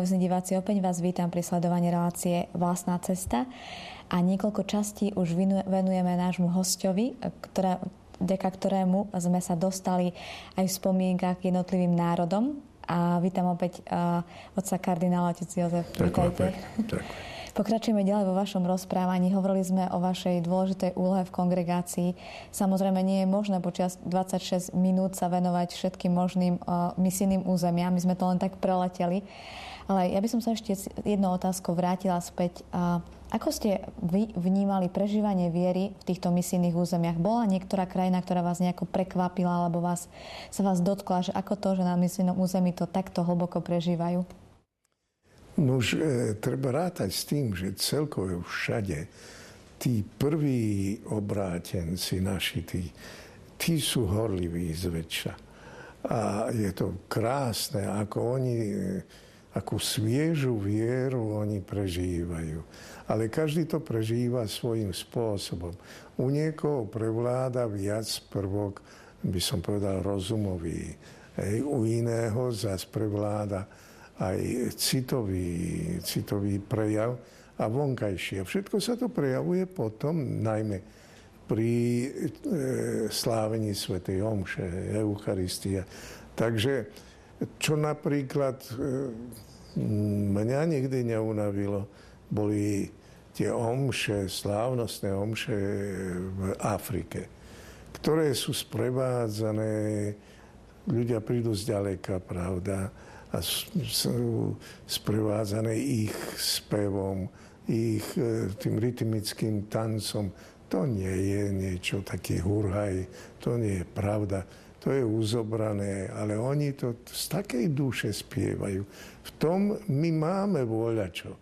Televízni diváci, opäť vás vítam pri sledovaní relácie Vlastná cesta a niekoľko častí už venujeme nášmu hostovi, ktorá, deka ktorému sme sa dostali aj v spomienkach k jednotlivým národom. A vítam opäť uh, otca kardinála, otec Jozef. Vítajte. Pokračujeme ďalej vo vašom rozprávaní. Hovorili sme o vašej dôležitej úlohe v kongregácii. Samozrejme, nie je možné počas 26 minút sa venovať všetkým možným uh, misijným územiam. My sme to len tak preleteli. Ale ja by som sa ešte jednou otázkou vrátila späť. Ako ste vy vnímali prežívanie viery v týchto misijných územiach? Bola niektorá krajina, ktorá vás nejako prekvapila, alebo vás, sa vás dotkla, že ako to, že na misijnom území to takto hlboko prežívajú? No už e, treba rátať s tým, že celkovo všade tí prví obrátenci naši, tí, tí sú horliví zväčša. A je to krásne, ako oni akú sviežu vieru oni prežívajú. Ale každý to prežíva svojím spôsobom. U niekoho prevláda viac prvok, by som povedal, rozumový. Hej. U iného zase prevláda aj citový, citový prejav a vonkajšie. Všetko sa to prejavuje potom, najmä pri e, slávení Svetej Omše, Eucharistia. Takže čo napríklad e, mňa nikdy neunavilo, boli tie omše, slávnostné omše v Afrike, ktoré sú sprevádzané, ľudia prídu z ďaleka, pravda, a sú sprevádzané ich spevom, ich e, tým rytmickým tancom. To nie je niečo taký hurhaj, to nie je pravda to je uzobrané, ale oni to z takej duše spievajú. V tom my máme voľačo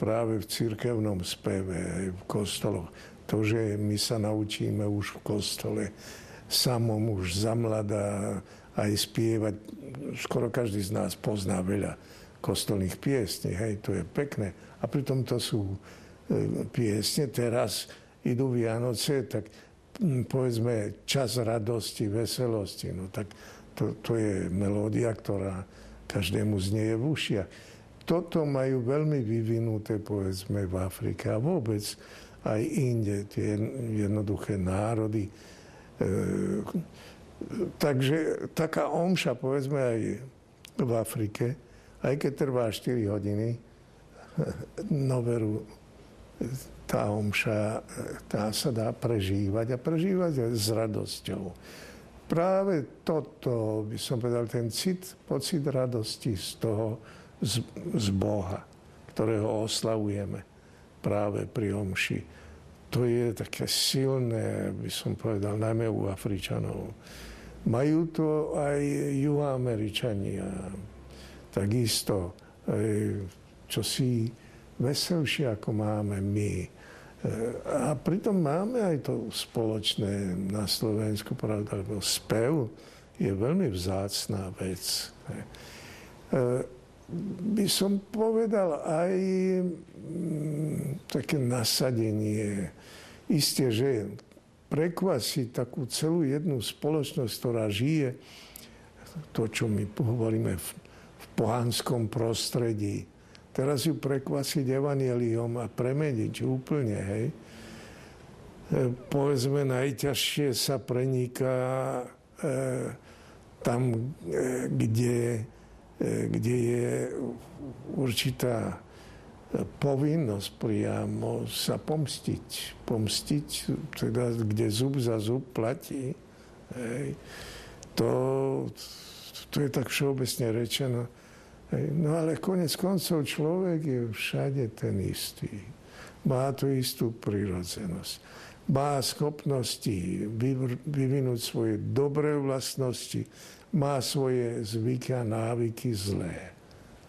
práve v cirkevnom speve, v kostoloch. To, že my sa naučíme už v kostole samom už zamladá aj spievať. Skoro každý z nás pozná veľa kostolných piesní, hej, to je pekné. A pritom to sú e, piesne, teraz idú Vianoce, tak povedzme, čas radosti, veselosti. No tak to, to je melódia, ktorá každému znieje v ušiach. Toto majú veľmi vyvinuté, povedzme, v Afrike a vôbec aj inde, tie jednoduché národy. E, takže taká omša, povedzme, aj v Afrike, aj keď trvá 4 hodiny, no tá omša, tá sa dá prežívať a prežívať s radosťou. Práve toto, by som povedal, ten cit, pocit radosti z toho, z, z Boha, ktorého oslavujeme práve pri omši. To je také silné, by som povedal, najmä u Afričanov. Majú to aj juhoameričania. Takisto, čo si veselšie, ako máme my. A pritom máme aj to spoločné na Slovensku, pravda, lebo spev je veľmi vzácná vec. By som povedal aj mm, také nasadenie. Isté, že prekvasiť takú celú jednu spoločnosť, ktorá žije to, čo my hovoríme v, v pohánskom prostredí, Teraz ju prekvasiť evaneliom a premeniť úplne, hej. E, povedzme, najťažšie sa preniká e, tam, e, kde, kde je určitá povinnosť priamo sa pomstiť. Pomstiť, teda kde zub za zub platí. Hej. To, to je tak všeobecne rečeno No ale konec koncov človek je všade ten istý. Má tú istú prírodzenosť. Má schopnosti vyvinúť svoje dobré vlastnosti, má svoje zvyky a návyky zlé.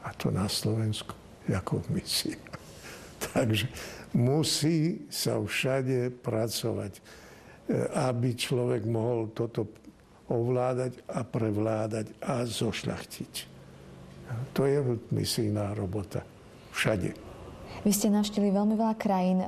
A to na Slovensku, ako v misii. Takže musí sa všade pracovať, e, aby človek mohol toto ovládať a prevládať a zošľachtiť. To je misijná robota. Všade. Vy ste navštívili veľmi veľa krajín,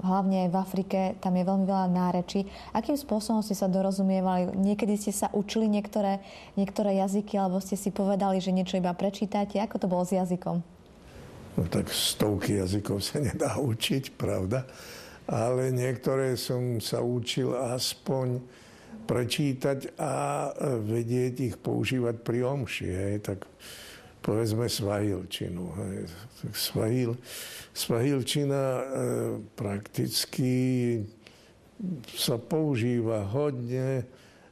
hlavne v Afrike, tam je veľmi veľa nárečí. Akým spôsobom ste sa dorozumievali? Niekedy ste sa učili niektoré, niektoré jazyky, alebo ste si povedali, že niečo iba prečítate? Ako to bolo s jazykom? No tak stovky jazykov sa nedá učiť, pravda? Ale niektoré som sa učil aspoň prečítať a vedieť ich používať pri omši. Hej. Tak povedzme svahilčinu. Svahil, svahilčina e, prakticky sa používa hodne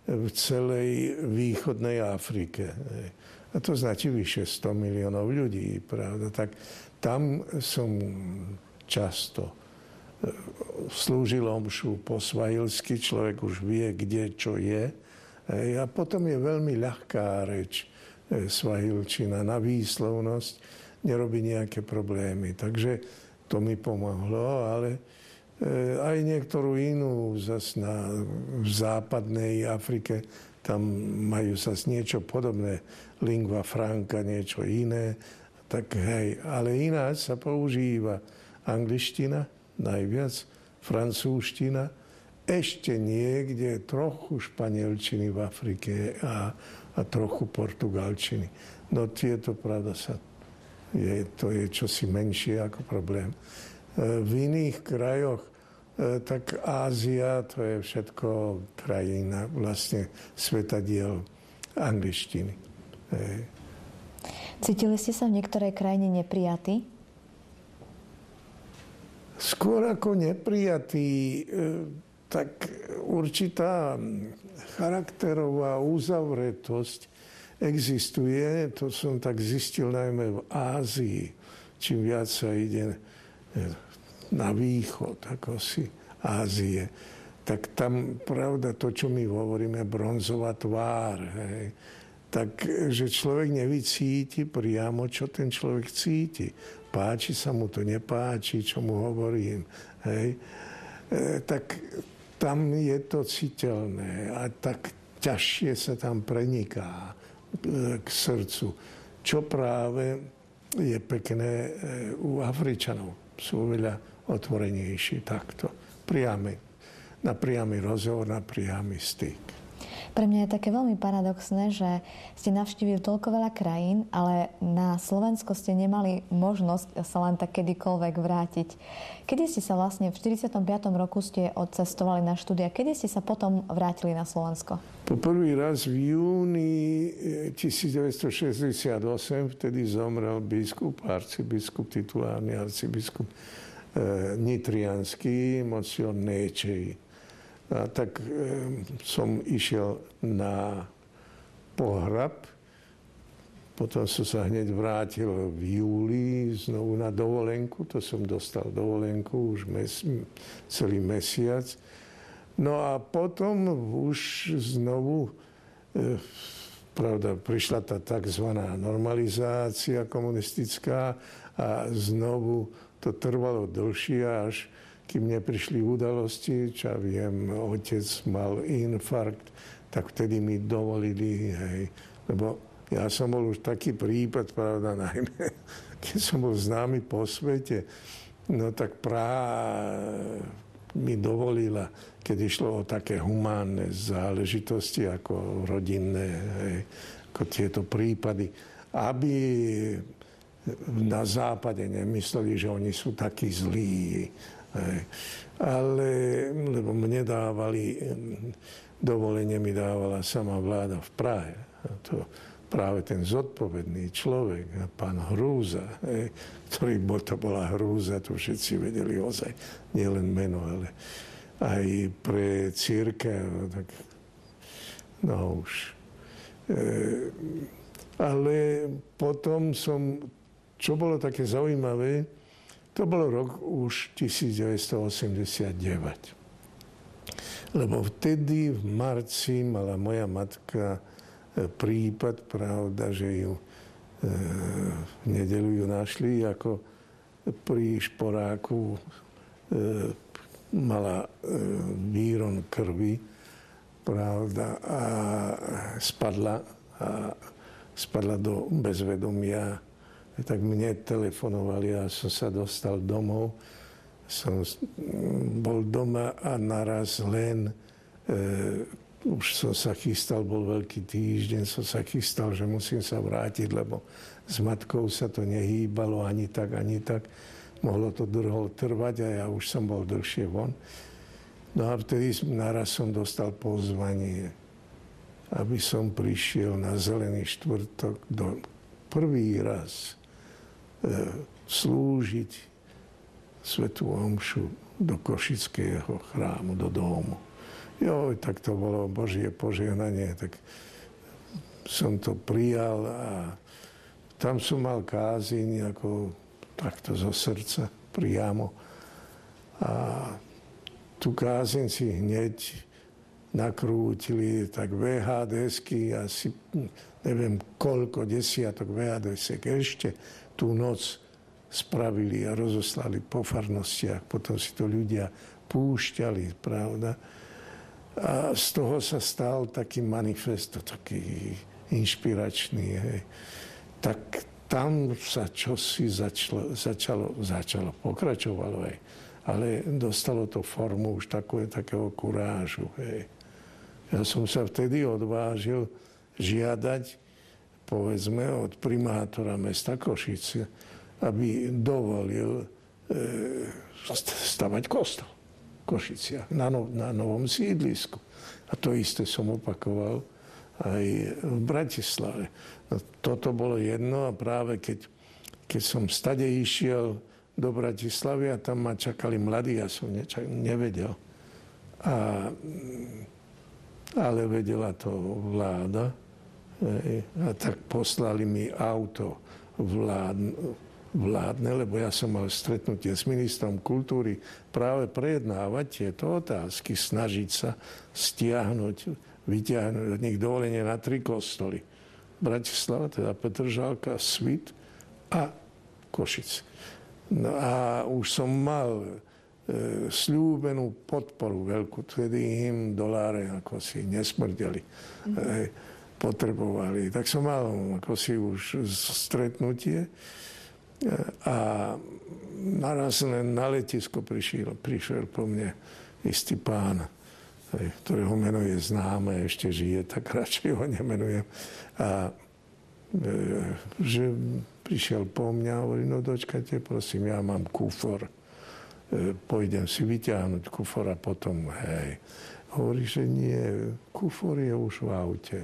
v celej východnej Afrike. A to značí vyše 100 miliónov ľudí, pravda? Tak tam som často e, slúžil omšu po svahilsky, človek už vie, kde čo je. A potom je veľmi ľahká reč svahilčina na výslovnosť, nerobí nejaké problémy. Takže to mi pomohlo, ale e, aj niektorú inú zas na, v západnej Afrike, tam majú zase niečo podobné, lingua franca, niečo iné, tak hej, ale ináč sa používa angličtina najviac, francúzština, ešte niekde trochu španielčiny v Afrike a a trochu portugalčiny. No tieto, pravda, sa, je, to je čosi menšie ako problém. E, v iných krajoch, e, tak Ázia, to je všetko krajina, vlastne svetadiel angličtiny. E. Cítili ste sa v niektorej krajine neprijatí? Skôr ako neprijatý, tak určitá charakterová uzavretosť existuje. To som tak zistil najmä v Ázii. Čím viac sa ide eh, na východ, ako si Ázie, tak tam, pravda, to, čo my hovoríme, bronzová tvár, hej, tak, že človek nevycíti priamo, čo ten človek cíti. Páči sa mu to, nepáči, čo mu hovorím. Hej. E, tak tam je to citeľné a tak ťažšie sa tam preniká e, k srdcu. Čo práve je pekné e, u Afričanov. Sú veľa otvorenejší takto. Priamy, na priamy rozhovor, na priamy styk. Pre mňa je také veľmi paradoxné, že ste navštívili toľko veľa krajín, ale na Slovensko ste nemali možnosť sa len tak kedykoľvek vrátiť. Kedy ste sa vlastne, v 45. roku ste odcestovali na štúdia, kedy ste sa potom vrátili na Slovensko? Po prvý raz v júni 1968, vtedy zomrel biskup, arcibiskup, titulárny arcibiskup e, nitrianský, Mocion Néčej. A tak som išiel na pohrab, potom som sa hneď vrátil v júli znovu na dovolenku, to som dostal dovolenku už mes, celý mesiac. No a potom už znovu, e, pravda, prišla tá tzv. normalizácia komunistická a znovu to trvalo dlhšie až kým neprišli udalosti, čo viem, otec mal infarkt, tak vtedy mi dovolili, hej, lebo ja som bol už taký prípad, pravda, najmä, keď som bol známy po svete, no tak prá mi dovolila, keď išlo o také humánne záležitosti, ako rodinné, hej, ako tieto prípady, aby na západe nemysleli, že oni sú takí zlí, ale, lebo mne dávali, dovolenie mi dávala sama vláda v Prahe. A to práve ten zodpovedný človek, pán Hrúza, ktorý bol, to bola Hrúza, to všetci vedeli ozaj, nielen meno, ale aj pre církev, tak no už. E, ale potom som, čo bolo také zaujímavé, to bol rok už 1989. Lebo vtedy v marci mala moja matka e, prípad, pravda, že ju e, v nedelu ju našli ako pri šporáku e, mala výron krvi, pravda, a spadla, a spadla do bezvedomia tak mne telefonovali a som sa dostal domov. Som bol doma a naraz len e, už som sa chystal, bol veľký týždeň, som sa chystal, že musím sa vrátiť, lebo s matkou sa to nehýbalo ani tak, ani tak. Mohlo to dlho trvať a ja už som bol dlhšie von. No a vtedy naraz som dostal pozvanie, aby som prišiel na Zelený štvrtok do prvý raz slúžiť Svetú Omšu do Košického chrámu, do domu. Jo, tak to bolo Božie požehnanie, tak som to prijal a tam som mal kázeň ako takto zo srdca priamo. A tú kázeň si hneď nakrútili tak VHDsky, asi neviem koľko desiatok VHDsek ešte tú noc spravili a rozoslali po farnostiach. Potom si to ľudia púšťali, pravda. A z toho sa stal taký manifest, taký inšpiračný. Hej. Tak tam sa čosi začalo, začalo, začalo pokračovalo aj ale dostalo to formu už takové, takého kurážu. Hej. Ja som sa vtedy odvážil žiadať, povedzme, od primátora mesta Košice, aby dovolil e, stavať kostol v Košiciach na, no, na novom sídlisku. A to isté som opakoval aj v Bratislave. No, toto bolo jedno a práve keď, keď som stade išiel do Bratislavy a tam ma čakali mladí, ja som nečak, nevedel. A, ale vedela to vláda. A tak poslali mi auto vládne, vládne, lebo ja som mal stretnutie s ministrom kultúry práve prejednávať tieto otázky, snažiť sa stiahnuť, vyťahnuť od nich dovolenie na tri kostoly. Bratislava, teda Petržálka, Svit a Košice. No a už som mal e, slúbenú podporu veľkú, tedy im doláre ako si nesmrdeli, mm-hmm. e, potrebovali. Tak som mal ako si už stretnutie e, a naraz len na letisko prišiel, prišiel po mne istý pán, e, ktorého meno je známe, ešte žije, tak radšej ho nemenujem. A e, že prišiel po mňa a hovorí, no dočkajte, prosím, ja mám kufor. Pôjdem si vyťahnuť kufor a potom, hej. Hovorí, že nie, kufor je už v aute.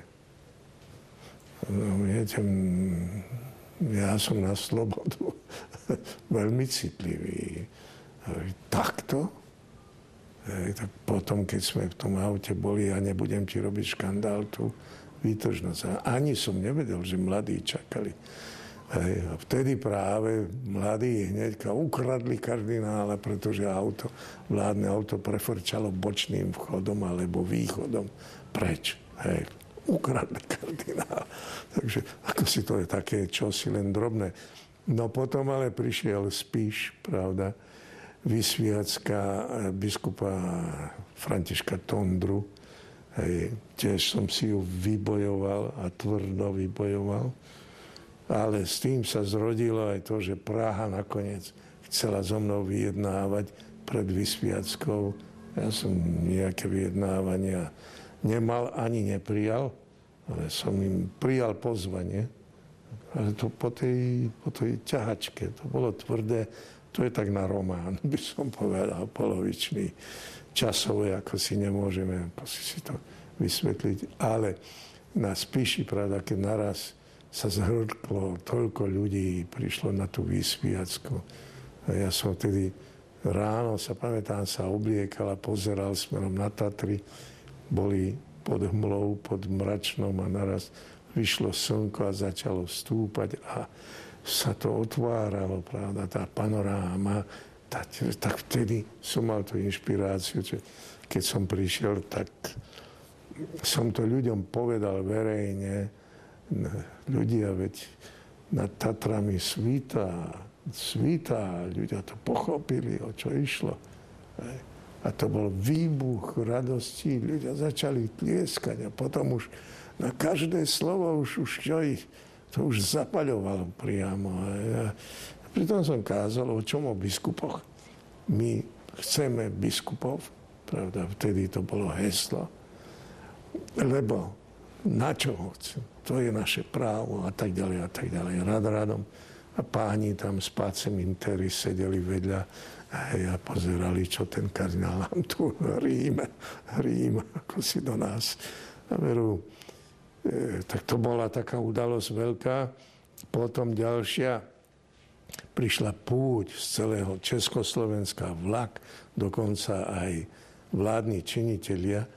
No, viete, ja som na slobodu veľmi citlivý. Takto? Hej, tak potom, keď sme v tom aute boli, ja nebudem ti robiť škandál tu, výtržnosť. Ani som nevedel, že mladí čakali. Hej, a vtedy práve mladí hneď ukradli kardinála, pretože auto, vládne auto prefrčalo bočným vchodom alebo východom preč. Hej, ukradli kardinála. Takže ako si to je také čosi len drobné. No potom ale prišiel Spíš, pravda, vysviacka biskupa Františka Tondru. Hej, tiež som si ju vybojoval a tvrdo vybojoval ale s tým sa zrodilo aj to, že Praha nakoniec chcela so mnou vyjednávať pred Vysviackou. Ja som nejaké vyjednávania nemal ani neprijal, ale som im prijal pozvanie. Ale to po tej, po tej ťahačke, to bolo tvrdé, to je tak na román, by som povedal, polovičný, časové, ako si nemôžeme si, to vysvetliť. Ale na spíši, pravda, keď naraz sa zhrklo, toľko ľudí prišlo na tú vysviacku. A ja som vtedy ráno, sa pamätám, sa obliekal a pozeral smerom na Tatry. Boli pod hmlou, pod mračnom a naraz vyšlo slnko a začalo stúpať a sa to otváralo, pravda, tá panoráma. Tak, tak vtedy som mal tú inšpiráciu, že keď som prišiel, tak som to ľuďom povedal verejne, ľudia, veď nad Tatrami svítá, svítá, ľudia to pochopili, o čo išlo. A to bol výbuch radosti, ľudia začali tlieskať a potom už na každé slovo už, už čo ich To už zapaľovalo priamo. A ja, pritom som kázal, o čom o biskupoch. My chceme biskupov, pravda, vtedy to bolo heslo, lebo na čo chcem? To je naše právo a tak ďalej a tak ďalej. Rad radom. A páni tam s pácem Interi sedeli vedľa hej, a pozerali, čo ten kardinál nám tu ríme, ríme, ako si do nás. A veru, e, tak to bola taká udalosť veľká. Potom ďalšia, prišla púť z celého Československa, vlak, dokonca aj vládni činitelia, e,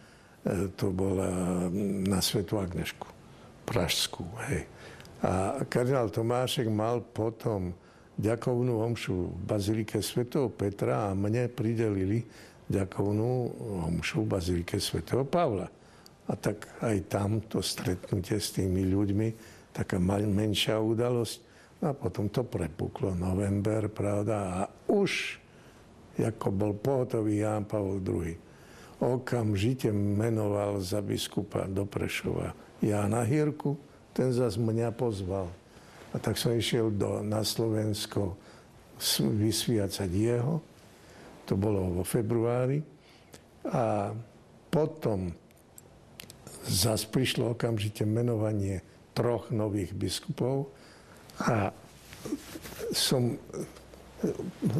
to bola na Svetu Agnešku, Pražskú. Hej. A kardinál Tomášek mal potom ďakovnú omšu v Bazilike svätého Petra a mne pridelili ďakovnú omšu v Bazilike svätého Pavla. A tak aj tam to stretnutie s tými ľuďmi, taká menšia udalosť. A potom to prepuklo november, pravda, a už, ako bol pohotový Ján Pavol II, okamžite menoval za biskupa do Prešova Jána Hirku, ten zase mňa pozval. A tak som išiel do, na Slovensko vysviacať jeho. To bolo vo februári. A potom zase prišlo okamžite menovanie troch nových biskupov a som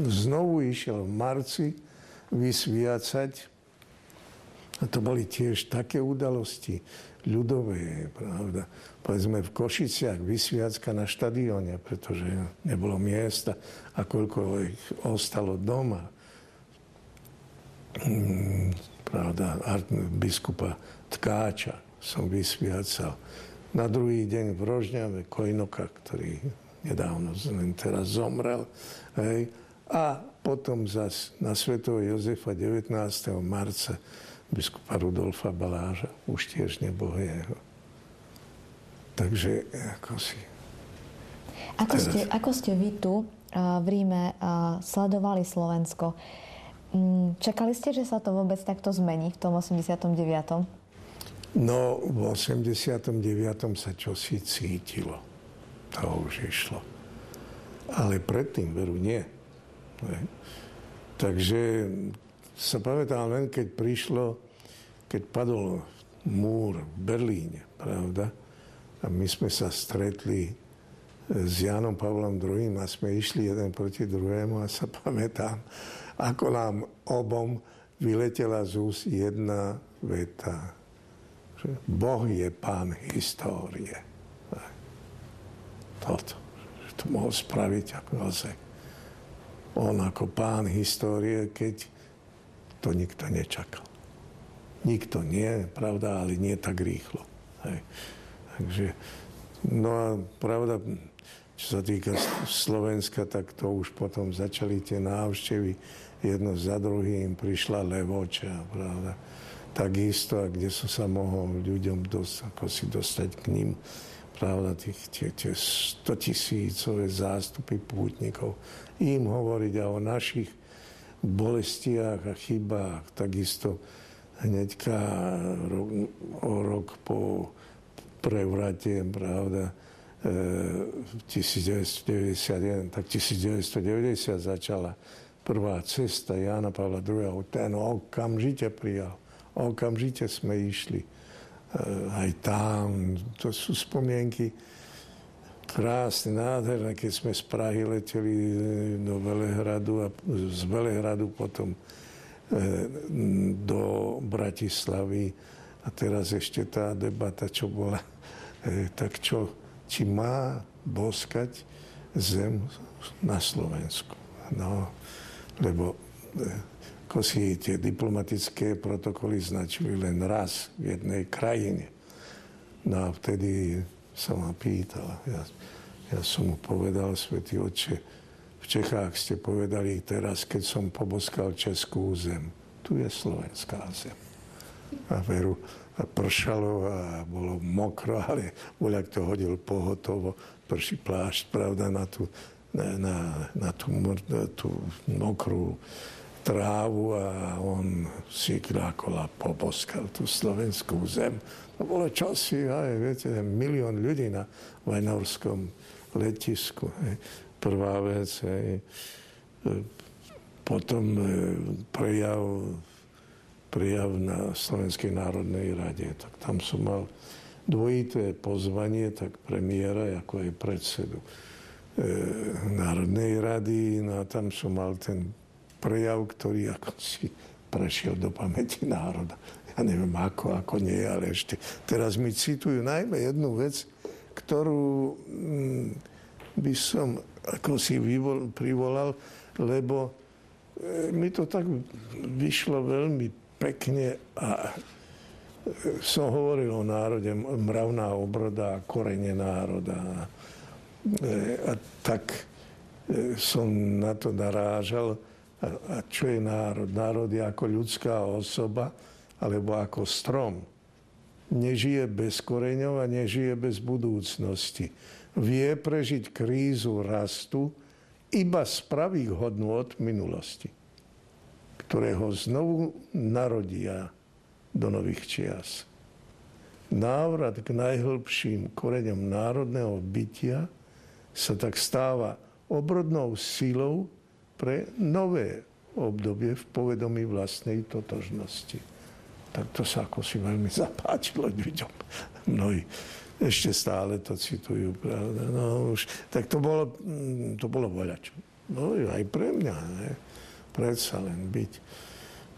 znovu išiel v marci vysviacať. A to boli tiež také udalosti ľudové, pravda povedzme v Košiciach vysviacka na štadióne, pretože nebolo miesta a koľko ich ostalo doma. Mm, pravda, biskupa Tkáča som vysviacal. Na druhý deň v Rožňave Kojnoka, ktorý nedávno len teraz zomrel. Hej. A potom zas na Svetého Jozefa 19. marca biskupa Rudolfa Baláža, už tiež nebol jeho. Takže ako si... Ako, teraz... ste, ako ste vy tu v Ríme sledovali Slovensko? Mm, čakali ste, že sa to vôbec takto zmení v tom 89. No, v 89. sa čosi cítilo. To už išlo. Ale predtým, veru, nie. Ne? Takže sa pamätám len, keď prišlo, keď padol múr v Berlíne, pravda? A my sme sa stretli e, s Jánom Pavlom II a sme išli jeden proti druhému a sa pamätám, ako nám obom vyletela z úst jedna veta. Že boh je pán histórie. Toto. To mohol spraviť ako Jozek. On ako pán histórie, keď to nikto nečakal. Nikto nie, pravda, ale nie tak rýchlo. Hej. Takže, no a pravda, čo sa týka Slovenska, tak to už potom začali tie návštevy. Jedno za druhým prišla Levoča, pravda. Takisto, a kde som sa mohol ľuďom dosť, ako si dostať k ním, pravda, tých, tie, tie 100 tisícové zástupy pútnikov. Im hovoriť a o našich bolestiach a chybách. Takisto hneďka o rok po prevrate, pravda, 1991, tak 1990 začala prvá cesta Jana Pavla II. Ten okamžite prijal. Okamžite sme išli. Aj tam, to sú spomienky krásne, nádherné, keď sme z Prahy leteli do Velehradu a z Velehradu potom do Bratislavy. A teraz ešte tá debata, čo bola E, tak čo, či má boskať zem na Slovensku. No, lebo e, ako si tie diplomatické protokoly značili len raz v jednej krajine. No a vtedy sa ma pýtal. Ja, ja som mu povedal, Svetý Otče, v Čechách ste povedali teraz, keď som poboskal Českú zem. Tu je slovenská zem. A veru, pršalo a bolo mokro, ale voľak to hodil pohotovo, prší plášť, pravda, na tú, na, na, na tú, tú mokrú trávu a on si krákola poboskal tú slovenskú zem. To bolo časy, aj, viete, milión ľudí na Vajnorskom letisku. Hej. Prvá vec. Hej. Potom e, prejav, prejav na Slovenskej národnej rade. Tak tam som mal dvojité pozvanie, tak premiéra, ako aj predsedu e, Národnej rady. No a tam som mal ten prejav, ktorý ako si prešiel do pamäti národa. Ja neviem ako, ako nie, ale ešte. Teraz mi citujú najmä jednu vec, ktorú mm, by som ako si vyvol, privolal, lebo E, mi to tak vyšlo veľmi pekne a e, som hovoril o národe, mravná obroda, korene národa. E, a tak som na to narážal. A čo je národ? Národ je ako ľudská osoba alebo ako strom. Nežije bez koreňov a nežije bez budúcnosti. Vie prežiť krízu rastu, iba z pravých hodnôt minulosti, ktoré ho znovu narodia do nových čias. Návrat k najhlbším koreňom národného bytia sa tak stáva obrodnou sílou pre nové obdobie v povedomí vlastnej totožnosti. Tak to sa ako si veľmi zapáčilo ľuďom. Mnohí ešte stále to citujú, pravda. No už, tak to bolo, mm, to bolo voľačo. No aj pre mňa, ne? predsa len byť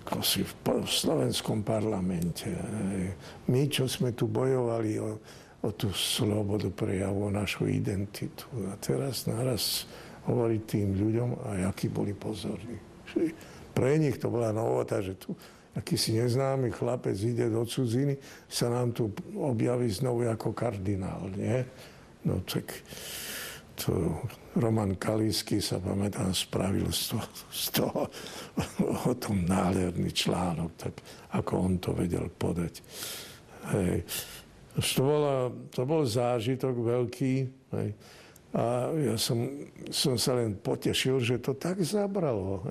ako si v, v slovenskom parlamente. Ne? My, čo sme tu bojovali o, o tú slobodu prejavu, o našu identitu. A teraz naraz hovoriť tým ľuďom, aj akí boli pozorní. Pre nich to bola novota, že tu akýsi neznámy chlapec ide do cudziny, sa nám tu objaví znovu ako kardinál, nie? No tak to Roman Kalísky sa pamätám, spravil z toho, z toho o tom nádherný článok, tak ako on to vedel podať. Hej. To, bola, to bol zážitok veľký. Hej. A ja som, som sa len potešil, že to tak zabralo.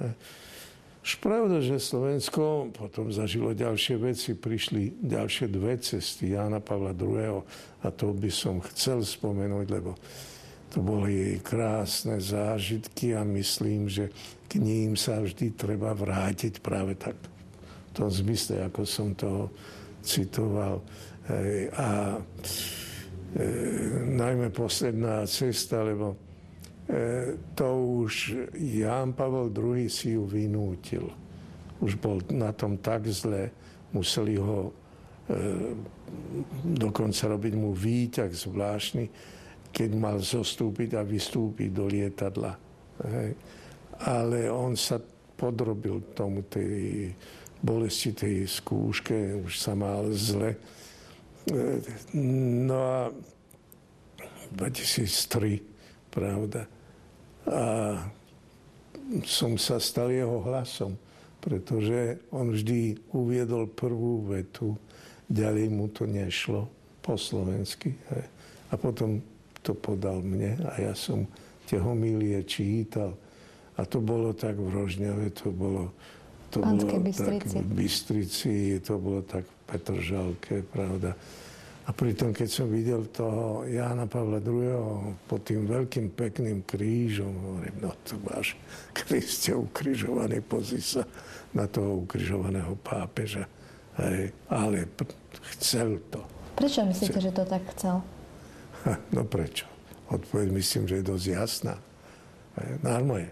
Už pravda, že Slovensko potom zažilo ďalšie veci, prišli ďalšie dve cesty Jána Pavla II. A to by som chcel spomenúť, lebo to boli krásne zážitky a myslím, že k ním sa vždy treba vrátiť práve tak v tom zmysle, ako som to citoval. A najmä posledná cesta, lebo E, to už Ján Pavel II si ju vynútil. Už bol na tom tak zle, museli ho e, dokonca robiť mu výťah zvláštny, keď mal zostúpiť a vystúpiť do lietadla. Hej. Ale on sa podrobil tomu tej bolesti, tej skúške, už sa mal zle. No a 2003, pravda, a som sa stal jeho hlasom, pretože on vždy uviedol prvú vetu, ďalej mu to nešlo po slovensky. A potom to podal mne a ja som tie homílie čítal. A to bolo tak v Rožňave, to bolo, to bolo tak v Bystrici, to bolo tak Petržalke, pravda. A pritom, keď som videl toho Jána Pavla II. pod tým veľkým pekným krížom, hovorím, no to máš Kriste ukrižovaný, pozri sa na toho ukrižovaného pápeža. Hej, ale chcel to. Prečo myslíte, chcel. že to tak chcel? Ha, no prečo? Odpoveď myslím, že je dosť jasná. Nármo je.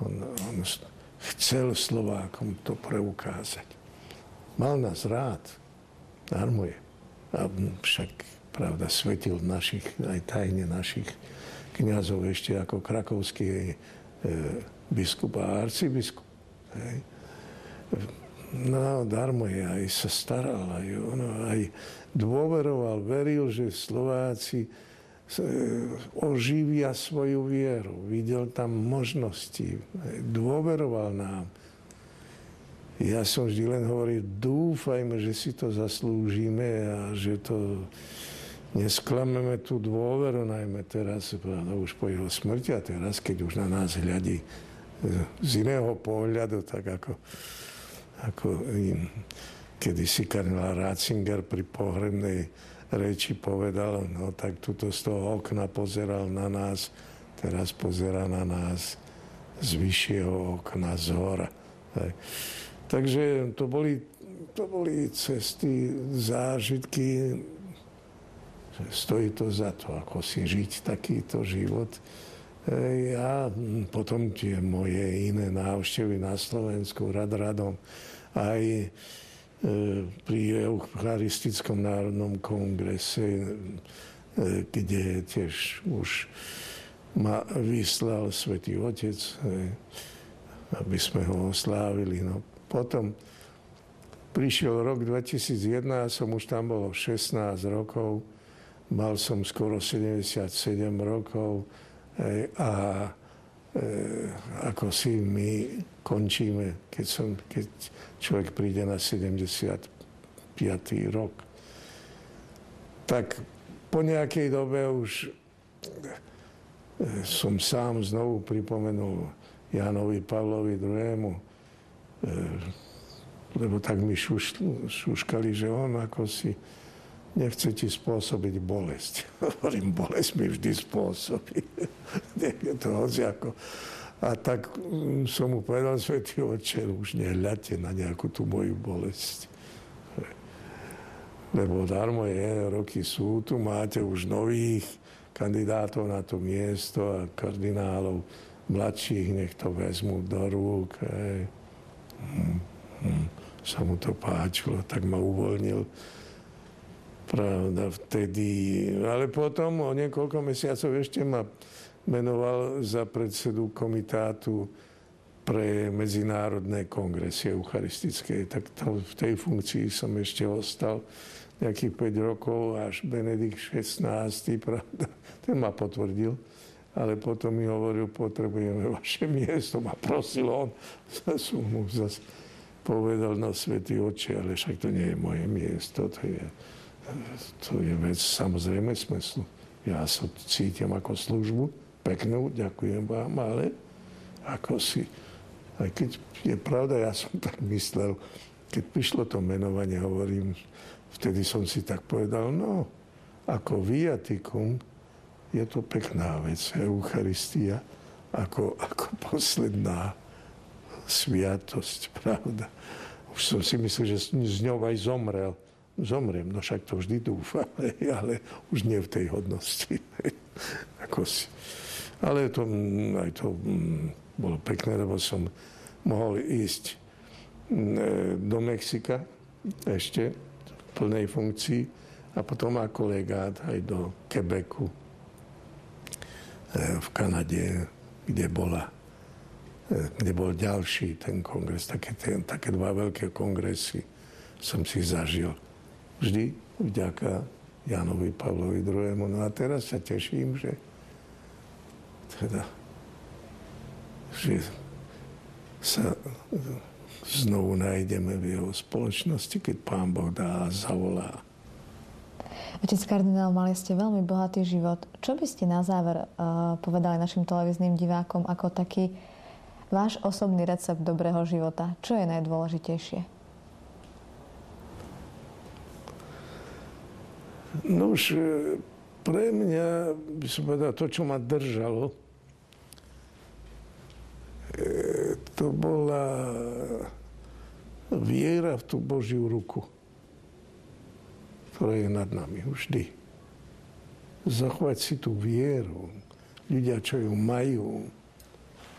On, on chcel Slovákom to preukázať. Mal nás rád. Nármo je. A však, pravda, svetil našich, aj tajne našich kniazov ešte ako krakovský e, biskup a arcibiskup. Hej. No, darmo je, aj sa staral, aj, ono, aj dôveroval, veril, že Slováci e, oživia svoju vieru. Videl tam možnosti, dôveroval nám. Ja som vždy len hovoril, dúfajme, že si to zaslúžime a že to nesklameme tú dôveru, najmä teraz, no už po jeho smrti a teraz, keď už na nás hľadí z iného pohľadu, tak ako, ako im, kedy si kardinál Ratzinger pri pohrebnej reči povedal, no tak tuto z toho okna pozeral na nás, teraz pozera na nás z vyššieho okna, z hora. Tak. Takže to boli, to boli cesty, zážitky, stojí to za to, ako si žiť takýto život. Ja potom tie moje iné návštevy na Slovensku, rad radom, aj e, pri Eucharistickom národnom kongrese, e, kde tiež už ma vyslal Svetý Otec, aby sme ho oslávili. No, potom prišiel rok 2001, ja som už tam bol 16 rokov, mal som skoro 77 rokov a e, ako si my končíme, keď, som, keď človek príde na 75. rok. Tak po nejakej dobe už e, som sám znovu pripomenul Janovi Pavlovi II lebo tak mi šuš, šuškali, že on ako si nechce ti spôsobiť bolesť. Hovorím, bolesť mi vždy spôsobí. Nech je to ako. A tak mm, som mu povedal, Svetý oče, už nehľadte na nejakú tú moju bolesť. Lebo darmo je, roky sú, tu máte už nových kandidátov na to miesto a kardinálov mladších, nech to vezmú do rúk. Hej sa mu to páčilo, tak ma uvoľnil. Pravda, vtedy. Ale potom o niekoľko mesiacov ešte ma menoval za predsedu komitátu pre medzinárodné kongresy eucharistické. Tak to, v tej funkcii som ešte ostal nejakých 5 rokov, až Benedikt XVI, pravda, ten ma potvrdil ale potom mi hovoril, potrebujeme vaše miesto. Ma prosil on, som mu zase povedal na svetý oči, ale však to nie je moje miesto, to je, to je vec samozrejme smyslu. Ja sa cítim ako službu, peknú, ďakujem vám, ale ako si, aj keď je pravda, ja som tak myslel, keď prišlo to menovanie, hovorím, vtedy som si tak povedal, no, ako viatikum, je to pekná vec, Eucharistia, ako, ako posledná sviatosť, pravda. Už som si myslel, že z ňou aj zomrel. Zomriem, no však to vždy dúfam, ale už nie v tej hodnosti. ako si. Ale to, aj to mm, bolo pekné, lebo som mohol ísť mm, do Mexika ešte v plnej funkcii a potom ako legát aj do Quebecu v Kanade, kde bola kde bol ďalší ten kongres, také, ten, také dva veľké kongresy som si zažil. Vždy vďaka Janovi Pavlovi II. No a teraz sa teším, že teda, že sa znovu nájdeme v jeho spoločnosti, keď Pán Boh dá a zavolá. Otec kardinál, mali ste veľmi bohatý život. Čo by ste na záver uh, povedali našim televíznym divákom ako taký váš osobný recept dobrého života? Čo je najdôležitejšie? No už e, pre mňa by som povedal to, čo ma držalo, e, to bola viera v tú Božiu ruku ktorá je nad nami vždy. Zachovať si tú vieru. Ľudia, čo ju majú,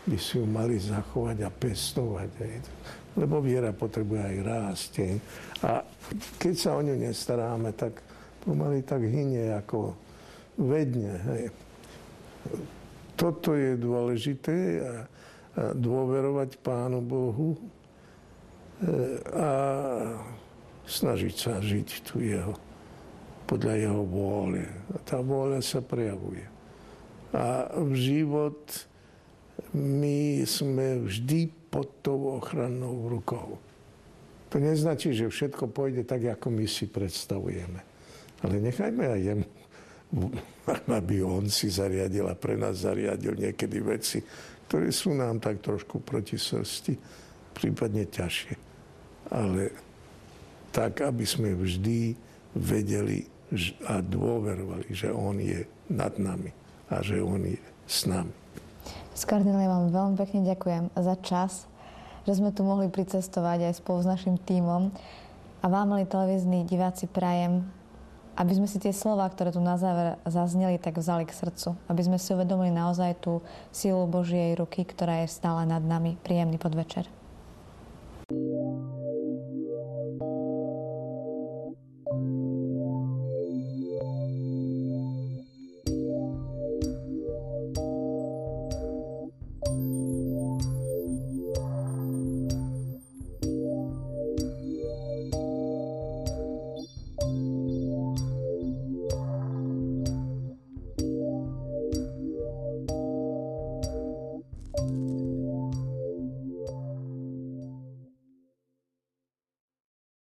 by si ju mali zachovať a pestovať. Lebo viera potrebuje aj rásť. A keď sa o ňu nestaráme, tak pomaly tak hynie ako vedne. Hej. Toto je dôležité a, a dôverovať Pánu Bohu e, a snažiť sa žiť tu jeho podľa jeho vôle. A tá vôľa sa prejavuje. A v život my sme vždy pod tou ochrannou rukou. To neznačí, že všetko pôjde tak, ako my si predstavujeme. Ale nechajme aj jemu aby on si zariadil a pre nás zariadil niekedy veci, ktoré sú nám tak trošku proti srsti, prípadne ťažšie. Ale tak, aby sme vždy vedeli a dôverovali, že on je nad nami a že on je s nami. S kardinálom vám veľmi pekne ďakujem za čas, že sme tu mohli pricestovať aj spolu s našim tímom. A vám, milí televízni diváci, prajem, aby sme si tie slova, ktoré tu na záver zazneli, tak vzali k srdcu. Aby sme si uvedomili naozaj tú sílu Božej ruky, ktorá je stále nad nami. Príjemný podvečer.